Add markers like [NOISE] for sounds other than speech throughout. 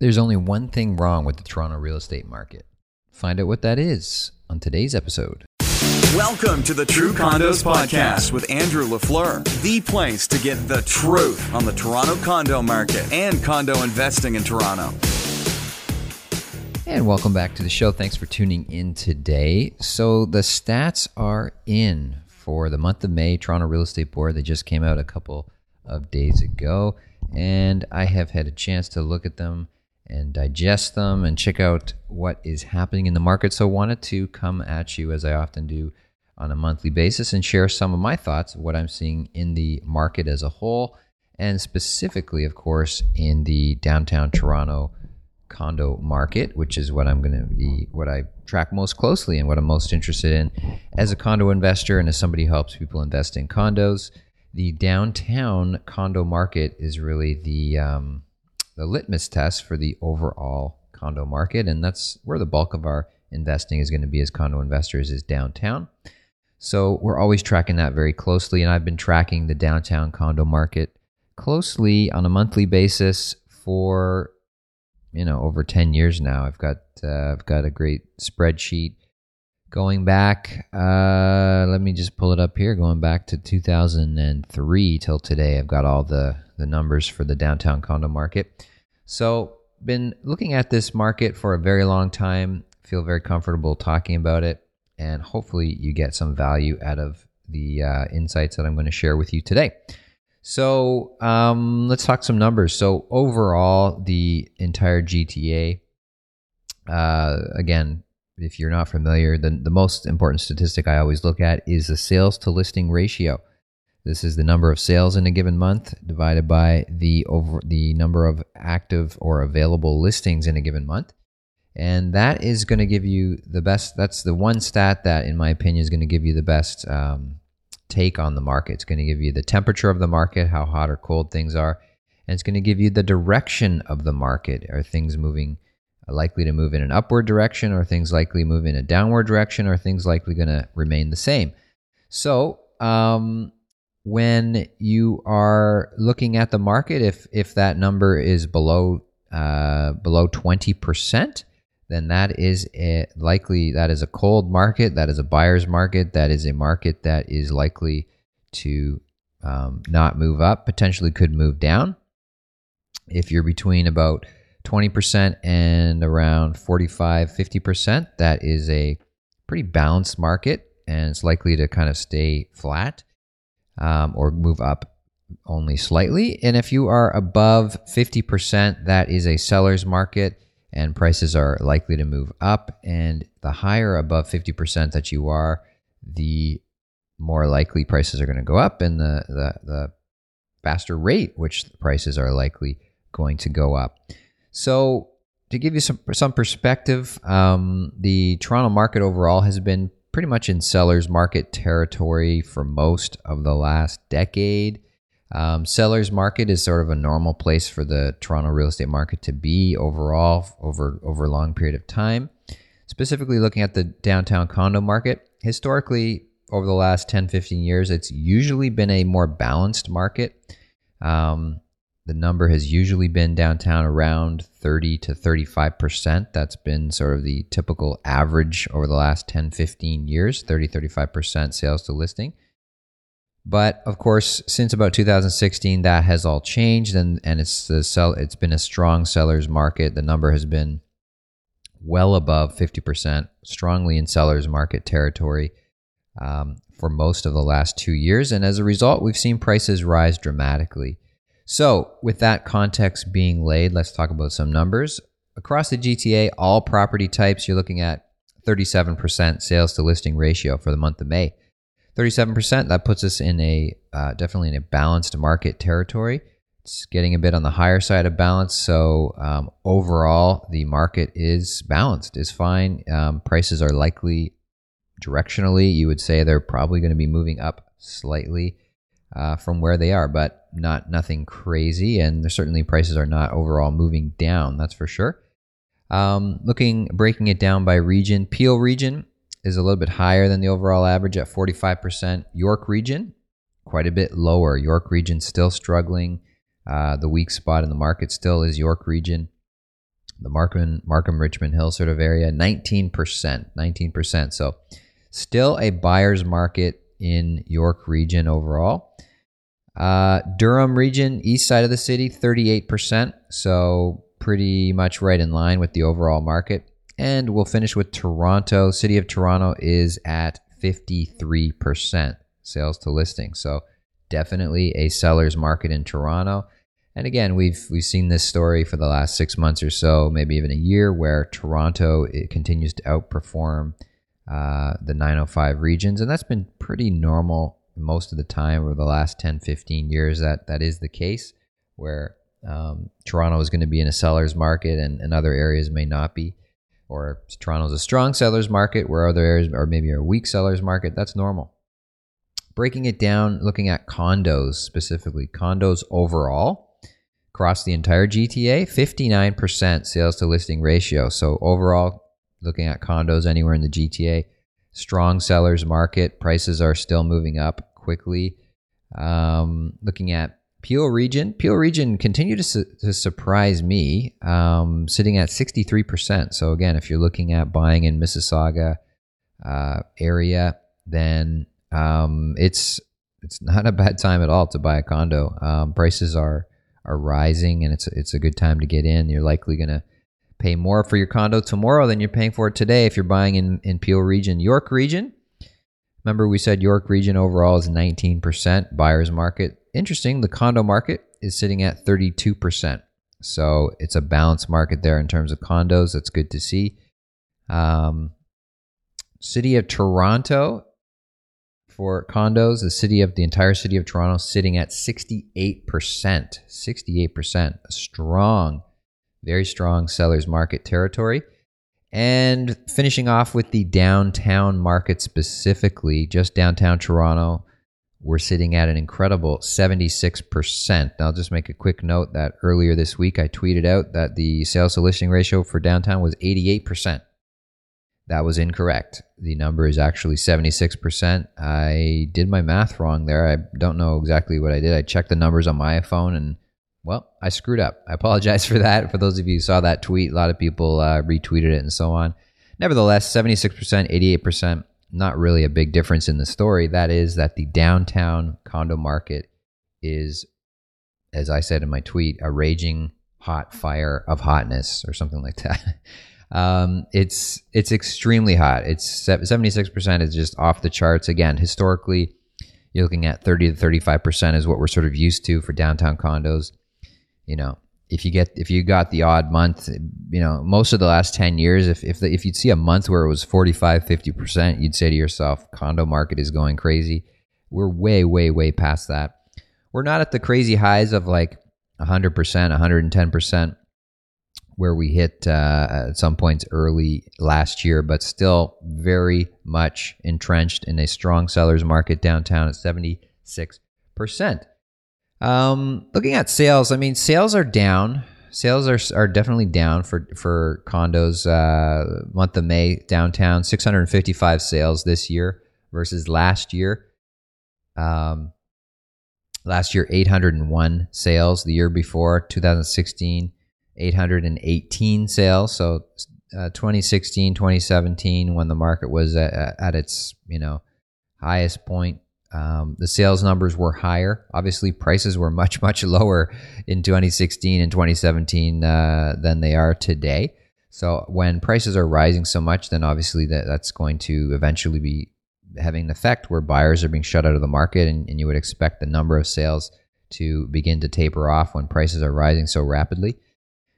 There's only one thing wrong with the Toronto real estate market. Find out what that is on today's episode. Welcome to the True Condos Podcast with Andrew LaFleur, the place to get the truth on the Toronto condo market and condo investing in Toronto. And welcome back to the show. Thanks for tuning in today. So, the stats are in for the month of May, Toronto Real Estate Board. They just came out a couple of days ago, and I have had a chance to look at them and digest them and check out what is happening in the market. So, I wanted to come at you as I often do on a monthly basis and share some of my thoughts, what I'm seeing in the market as a whole, and specifically, of course, in the downtown Toronto condo market, which is what I'm going to be, what I track most closely and what I'm most interested in as a condo investor and as somebody who helps people invest in condos. The downtown condo market is really the um, the litmus test for the overall condo market, and that's where the bulk of our investing is going to be as condo investors is downtown. So we're always tracking that very closely, and I've been tracking the downtown condo market closely on a monthly basis for you know over 10 years now. I've got uh, i've got a great spreadsheet going back uh, let me just pull it up here going back to 2003 till today. I've got all the the numbers for the downtown condo market so been looking at this market for a very long time feel very comfortable talking about it and hopefully you get some value out of the uh, insights that i'm going to share with you today so um, let's talk some numbers. So overall, the entire GTA, uh, again, if you're not familiar, the, the most important statistic I always look at is the sales to listing ratio. This is the number of sales in a given month divided by the over the number of active or available listings in a given month. And that is going to give you the best. That's the one stat that, in my opinion, is going to give you the best um, take on the market. It's going to give you the temperature of the market, how hot or cold things are, and it's going to give you the direction of the market. Are things moving uh, likely to move in an upward direction, or things likely to move in a downward direction, or things likely going to remain the same? So, um, when you are looking at the market, if if that number is below uh, below twenty percent, then that is a, likely that is a cold market, that is a buyer's market, that is a market that is likely to um, not move up, potentially could move down. If you're between about 20% and around 45, 50%, that is a pretty balanced market and it's likely to kind of stay flat um, or move up only slightly. And if you are above 50%, that is a seller's market and prices are likely to move up. And the higher above 50% that you are, the more likely prices are going to go up, and the, the, the faster rate which prices are likely going to go up. So, to give you some some perspective, um, the Toronto market overall has been pretty much in seller's market territory for most of the last decade. Um, seller's market is sort of a normal place for the Toronto real estate market to be overall over over a long period of time. Specifically looking at the downtown condo market, historically over the last 10, 15 years, it's usually been a more balanced market. Um, the number has usually been downtown around 30 to 35%. That's been sort of the typical average over the last 10, 15 years 30, 35% sales to listing. But of course, since about 2016, that has all changed, and and it's the sell. It's been a strong sellers market. The number has been well above 50%, strongly in sellers market territory um, for most of the last two years, and as a result, we've seen prices rise dramatically. So, with that context being laid, let's talk about some numbers across the GTA. All property types, you're looking at 37% sales to listing ratio for the month of May. 37%, that puts us in a uh, definitely in a balanced market territory. It's getting a bit on the higher side of balance. So um, overall, the market is balanced, is fine. Um, prices are likely directionally, you would say they're probably going to be moving up slightly uh, from where they are, but not nothing crazy. And certainly prices are not overall moving down. That's for sure. Um, looking breaking it down by region, Peel region is a little bit higher than the overall average at 45%. York region, quite a bit lower. York region still struggling. Uh, the weak spot in the market still is York region. the Markham, Markham Richmond Hill sort of area, 19%. 19%. So still a buyer's market in York region overall. Uh, Durham region, east side of the city, 38%. So pretty much right in line with the overall market. And we'll finish with Toronto. City of Toronto is at 53% sales to listing. So definitely a seller's market in Toronto. And again, we've we've seen this story for the last six months or so, maybe even a year, where Toronto it continues to outperform uh, the 905 regions, and that's been pretty normal most of the time over the last 10, 15 years. That that is the case, where um, Toronto is going to be in a seller's market, and, and other areas may not be. Or Toronto's a strong seller's market, where other areas are maybe a weak seller's market. That's normal breaking it down, looking at condos specifically, condos overall across the entire GTA, 59% sales to listing ratio. So overall, looking at condos anywhere in the GTA, strong sellers market. Prices are still moving up quickly. Um, looking at Peel region, Peel region continued to, su- to surprise me, um, sitting at 63%. So again, if you're looking at buying in Mississauga uh, area, then um, it's it's not a bad time at all to buy a condo. Um, prices are are rising, and it's it's a good time to get in. You're likely going to pay more for your condo tomorrow than you're paying for it today if you're buying in in Peel region, York region. Remember, we said York region overall is 19% buyer's market. Interesting, the condo market is sitting at 32%. So it's a balanced market there in terms of condos. That's good to see. Um, city of Toronto for condos, the city of the entire city of Toronto sitting at 68%. 68%. A strong, very strong seller's market territory. And finishing off with the downtown market specifically, just downtown Toronto, we're sitting at an incredible 76%. Now I'll just make a quick note that earlier this week I tweeted out that the sales to listing ratio for downtown was 88%. That was incorrect. The number is actually 76%. I did my math wrong there. I don't know exactly what I did. I checked the numbers on my iPhone and, well, I screwed up. I apologize for that. For those of you who saw that tweet, a lot of people uh, retweeted it and so on. Nevertheless, 76%, 88%, not really a big difference in the story. That is that the downtown condo market is, as I said in my tweet, a raging hot fire of hotness or something like that. [LAUGHS] Um, it's it's extremely hot. It's seventy six percent is just off the charts. Again, historically, you're looking at thirty to thirty five percent is what we're sort of used to for downtown condos. You know, if you get if you got the odd month, you know, most of the last ten years, if if the, if you'd see a month where it was 45, 50 percent, you'd say to yourself, condo market is going crazy. We're way, way, way past that. We're not at the crazy highs of like 100%, 110% where we hit uh, at some points early last year, but still very much entrenched in a strong seller's market downtown at 76%. Um, looking at sales, I mean, sales are down. Sales are, are definitely down for, for condos. Uh, month of May downtown, 655 sales this year versus last year. Um, last year, 801 sales. The year before, 2016, 818 sales. So uh, 2016, 2017, when the market was at, at its you know highest point, um, the sales numbers were higher. Obviously, prices were much [LAUGHS] much lower in 2016 and 2017 uh, than they are today. So when prices are rising so much, then obviously that, that's going to eventually be having an effect where buyers are being shut out of the market, and, and you would expect the number of sales to begin to taper off when prices are rising so rapidly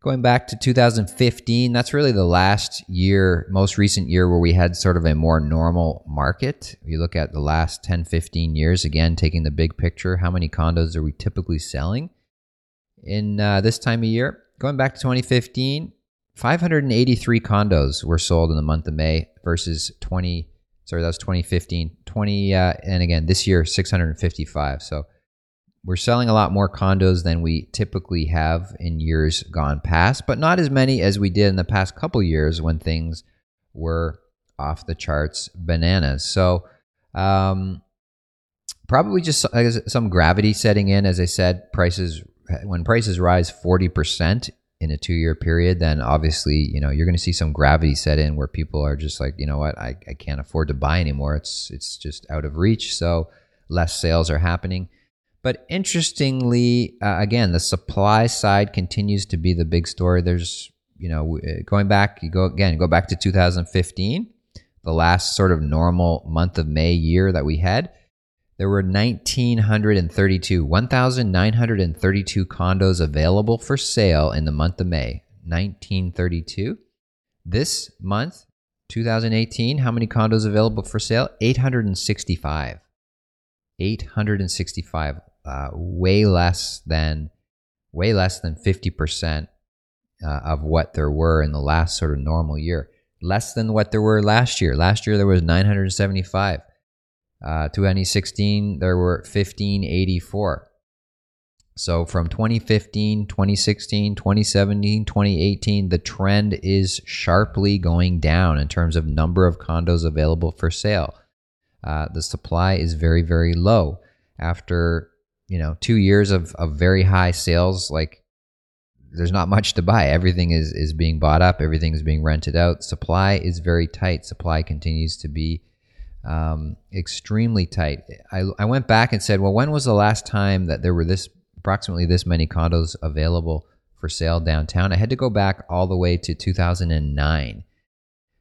going back to 2015, that's really the last year, most recent year where we had sort of a more normal market. If you look at the last 10, 15 years, again, taking the big picture, how many condos are we typically selling in uh, this time of year? Going back to 2015, 583 condos were sold in the month of May versus 20, sorry, that was 2015. 20, uh, and again, this year, 655. So we're selling a lot more condos than we typically have in years gone past, but not as many as we did in the past couple years when things were off the charts bananas. So, um, probably just some gravity setting in. As I said, prices when prices rise forty percent in a two year period, then obviously, you know, you're going to see some gravity set in where people are just like, you know what, I, I can't afford to buy anymore. It's, it's just out of reach. So less sales are happening. But interestingly, uh, again, the supply side continues to be the big story. There's, you know, uh, going back, you go again, go back to 2015, the last sort of normal month of May year that we had there were 1,932, 1,932 condos available for sale in the month of May. 1932. This month, 2018, how many condos available for sale? 865. 865. Uh, way less than, way less than 50% uh, of what there were in the last sort of normal year. Less than what there were last year. Last year there was 975. Uh, 2016, there were 1584. So from 2015, 2016, 2017, 2018, the trend is sharply going down in terms of number of condos available for sale. Uh, the supply is very, very low. After you know two years of, of very high sales, like there's not much to buy. Everything is is being bought up. Everything is being rented out. Supply is very tight. Supply continues to be um, extremely tight. I, I went back and said, well, when was the last time that there were this approximately this many condos available for sale downtown? I had to go back all the way to 2009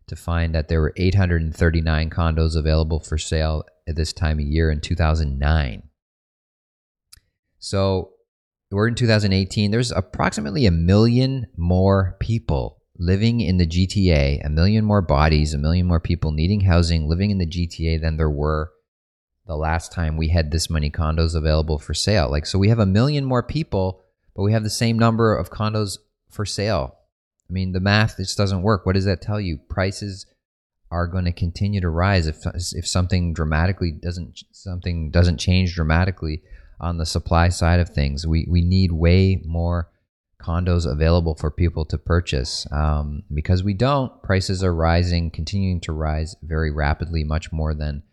to find that there were 839 condos available for sale at this time of year in 2009. So we're in 2018. There's approximately a million more people living in the GTA, a million more bodies, a million more people needing housing, living in the GTA than there were the last time we had this many condos available for sale. Like, so we have a million more people, but we have the same number of condos for sale. I mean, the math just doesn't work. What does that tell you? Prices are going to continue to rise if if something dramatically doesn't something doesn't change dramatically on the supply side of things. We we need way more condos available for people to purchase. Um, because we don't, prices are rising, continuing to rise very rapidly, much more than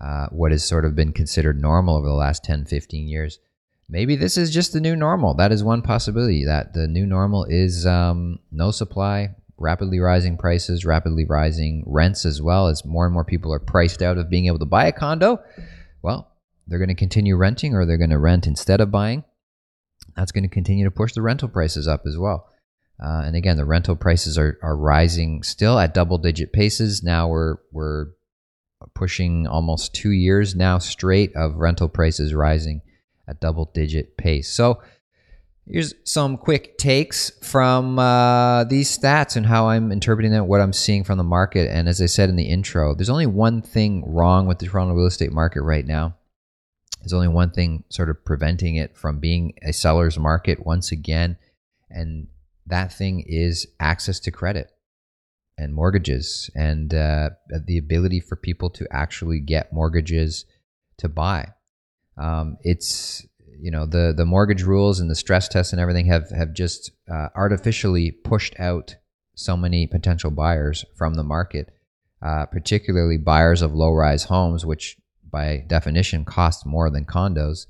uh, what has sort of been considered normal over the last 10, 15 years. Maybe this is just the new normal. That is one possibility that the new normal is um, no supply, rapidly rising prices, rapidly rising rents as well as more and more people are priced out of being able to buy a condo. Well, they're going to continue renting or they're going to rent instead of buying that's going to continue to push the rental prices up as well. Uh, and again, the rental prices are, are rising still at double digit paces. Now we're we're pushing almost two years now straight of rental prices rising at double digit pace. So here's some quick takes from uh, these stats and how I'm interpreting it, what I'm seeing from the market. And as I said in the intro, there's only one thing wrong with the Toronto real estate market right now, there's only one thing sort of preventing it from being a seller's market once again, and that thing is access to credit and mortgages and uh, the ability for people to actually get mortgages to buy. Um, it's you know the the mortgage rules and the stress tests and everything have have just uh, artificially pushed out so many potential buyers from the market, uh, particularly buyers of low rise homes, which by definition cost more than condos.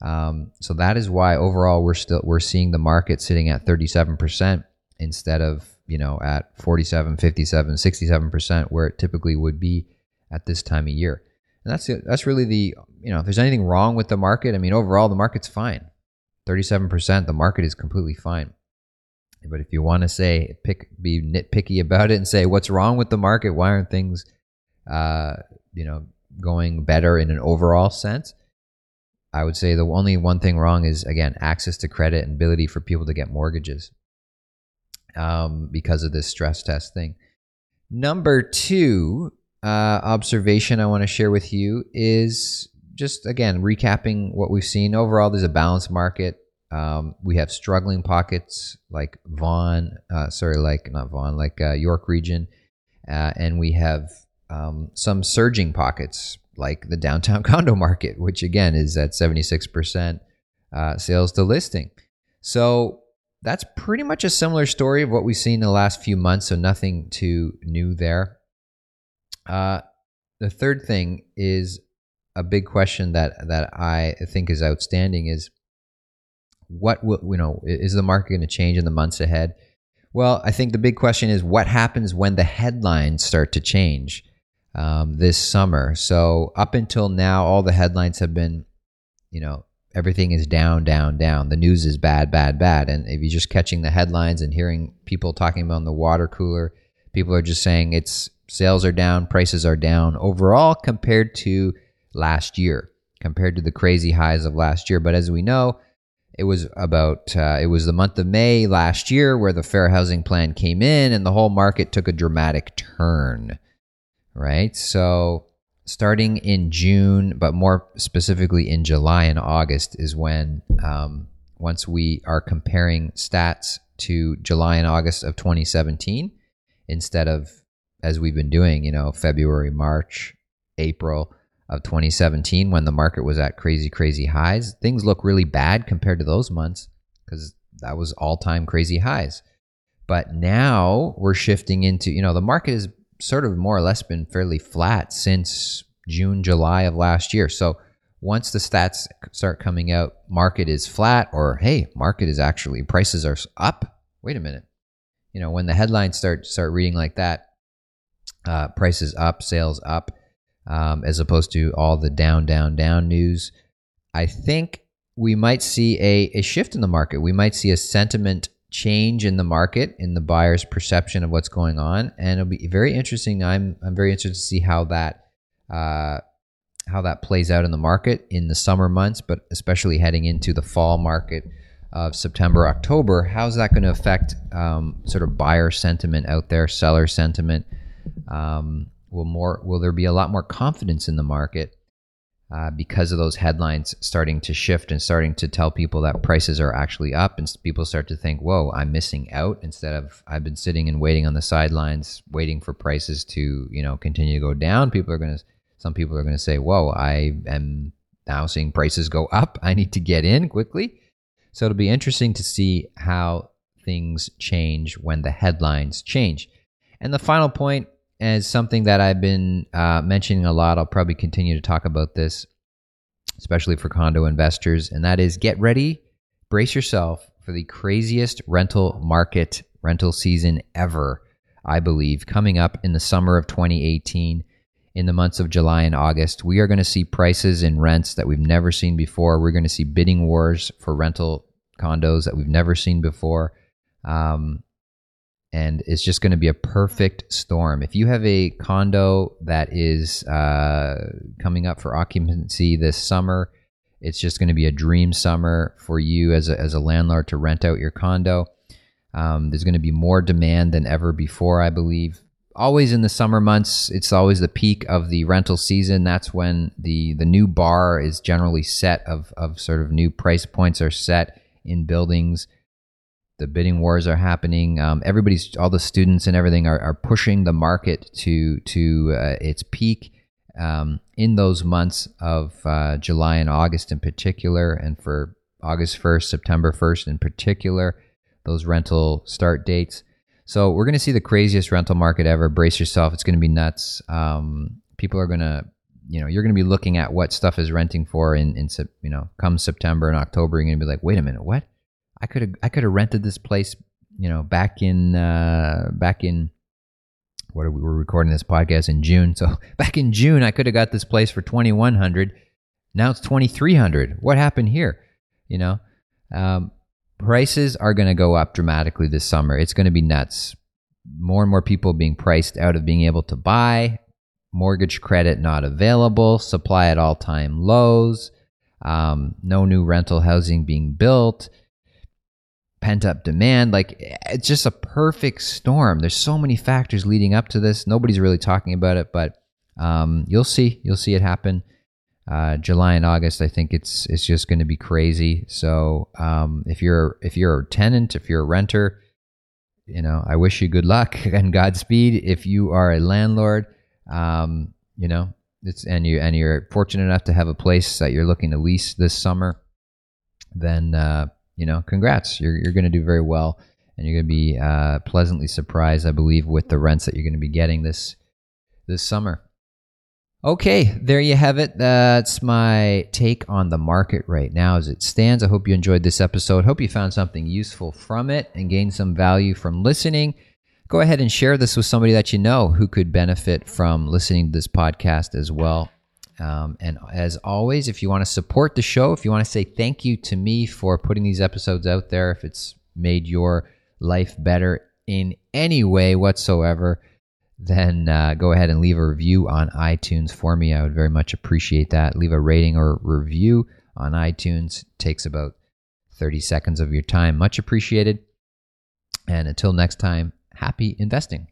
Um, so that is why overall we're still we're seeing the market sitting at 37% instead of you know at 47, 57, 67% where it typically would be at this time of year. And that's that's really the you know if there's anything wrong with the market, I mean overall the market's fine. 37%, the market is completely fine. But if you want to say pick be nitpicky about it and say what's wrong with the market, why aren't things uh, you know going better in an overall sense. I would say the only one thing wrong is again access to credit and ability for people to get mortgages um, because of this stress test thing. Number two uh, observation I want to share with you is just again recapping what we've seen overall. There's a balanced market. Um, we have struggling pockets like Vaughan, uh, sorry, like not Vaughan, like uh, York region, uh, and we have um, some surging pockets like the downtown [LAUGHS] condo market, which again is at 76% uh, sales to listing. So that's pretty much a similar story of what we've seen in the last few months. So nothing too new there. Uh, the third thing is a big question that that I think is outstanding is what will you know? Is the market going to change in the months ahead? Well, I think the big question is what happens when the headlines start to change um, this summer. So up until now, all the headlines have been, you know, everything is down, down, down. The news is bad, bad, bad. And if you're just catching the headlines and hearing people talking about the water cooler, people are just saying it's sales are down, prices are down overall compared to last year, compared to the crazy highs of last year. But as we know, it was about uh, it was the month of May last year where the fair housing plan came in and the whole market took a dramatic turn. Right? So starting in June, but more specifically in July and August, is when um, once we are comparing stats to July and August of 2017 instead of as we've been doing, you know, February, March, April of 2017 when the market was at crazy, crazy highs. Things look really bad compared to those months because that was all time crazy highs. But now we're shifting into, you know, the market has sort of more or less been fairly flat since June, July of last year. So once the stats start coming out, market is flat, or hey, market is actually prices are up. Wait a minute. You know, when the headlines start start reading like that, uh, prices up, sales up, um, as opposed to all the down, down, down news. I think we might see a, a shift in the market. We might see a sentiment change in the market, in the buyer's perception of what's going on, and it'll be very interesting. I'm I'm very interested to see how that uh, how that plays out in the market in the summer months, but especially heading into the fall market of September, October. How's that going to affect um, sort of buyer sentiment out there, seller sentiment? Um, will more will there be a lot more confidence in the market uh, because of those headlines starting to shift and starting to tell people that prices are actually up and people start to think whoa i'm missing out instead of i've been sitting and waiting on the sidelines waiting for prices to you know continue to go down. People are going to some people are going to say whoa i am now seeing prices go up. I need to get in quickly. So it'll be interesting to see how things change when the headlines change. And the final point as something that I've been uh, mentioning a lot. I'll probably continue to talk about this, especially for condo investors, and that is get ready, brace yourself for the craziest rental market rental season ever, I believe, coming up in the summer of 2018. In the months of July and August, we are going to see prices and rents that we've never seen before. We're going to see bidding wars for rental condos that we've never seen before. Um, and it's just going to be a perfect storm. If you have a condo that is uh, coming up for occupancy this summer, it's just going to be a dream summer for you as a, as a landlord to rent out your condo. Um, there's going to be more demand than ever before, I believe. Always in the summer months, it's always the peak of the rental season. That's when the the new bar is generally set of of sort of new price points are set in buildings the bidding wars are happening. Um, everybody's, all the students and everything are, are pushing the market to to uh, its peak um, in those months of uh, July and August in particular, and for August first, September first in particular, those rental start dates. So we're going to see the craziest rental market ever. Brace yourself; it's going to be nuts. Um, people are going to you know you're going to be looking at what stuff is renting for in in you know come September and October. You're going to be like, wait a minute, what? I could have I could have rented this place, you know, back in uh, back in what are we were recording this podcast in June. So [LAUGHS] back in June, I could have got this place for twenty one hundred. Now it's twenty three hundred. What happened here? You know, um, prices are going to go up dramatically this summer. It's going to be nuts. More and more people being priced out of being able to buy. Mortgage credit not available. Supply at all time lows. Um, no new rental housing being built pent up demand. Like it's just a perfect storm. There's so many factors leading up to this. Nobody's really talking about it, but um, you'll see. You'll see it happen. Uh, July and August, I think it's it's just going to be crazy. So um, if you're if you're a tenant, if you're a renter, you know, I wish you good luck [LAUGHS] and Godspeed. If you are a landlord, um, you know, it's and you and you're fortunate enough to have a place that you're looking to lease this summer, then uh, you know, congrats. You're, you're going to do very well. And you're going to be uh, pleasantly surprised, I believe, with the rents that you're going to be getting this this summer. Okay, there you have it. That's my take on the market right now as it stands. I hope you enjoyed this episode. Hope you found something useful from it and gained some value from listening. Go ahead and share this with somebody that you know who could benefit from listening to this podcast as well. Um, and as always, if you want to support the show, if you want to say thank you to me for putting these episodes out there, if it's made your life better in any way whatsoever, then uh, go ahead and leave a review on iTunes for me. I would very much appreciate that. Leave a rating or review on iTunes. It takes about 30 seconds of your time. Much appreciated. And until next time, happy investing.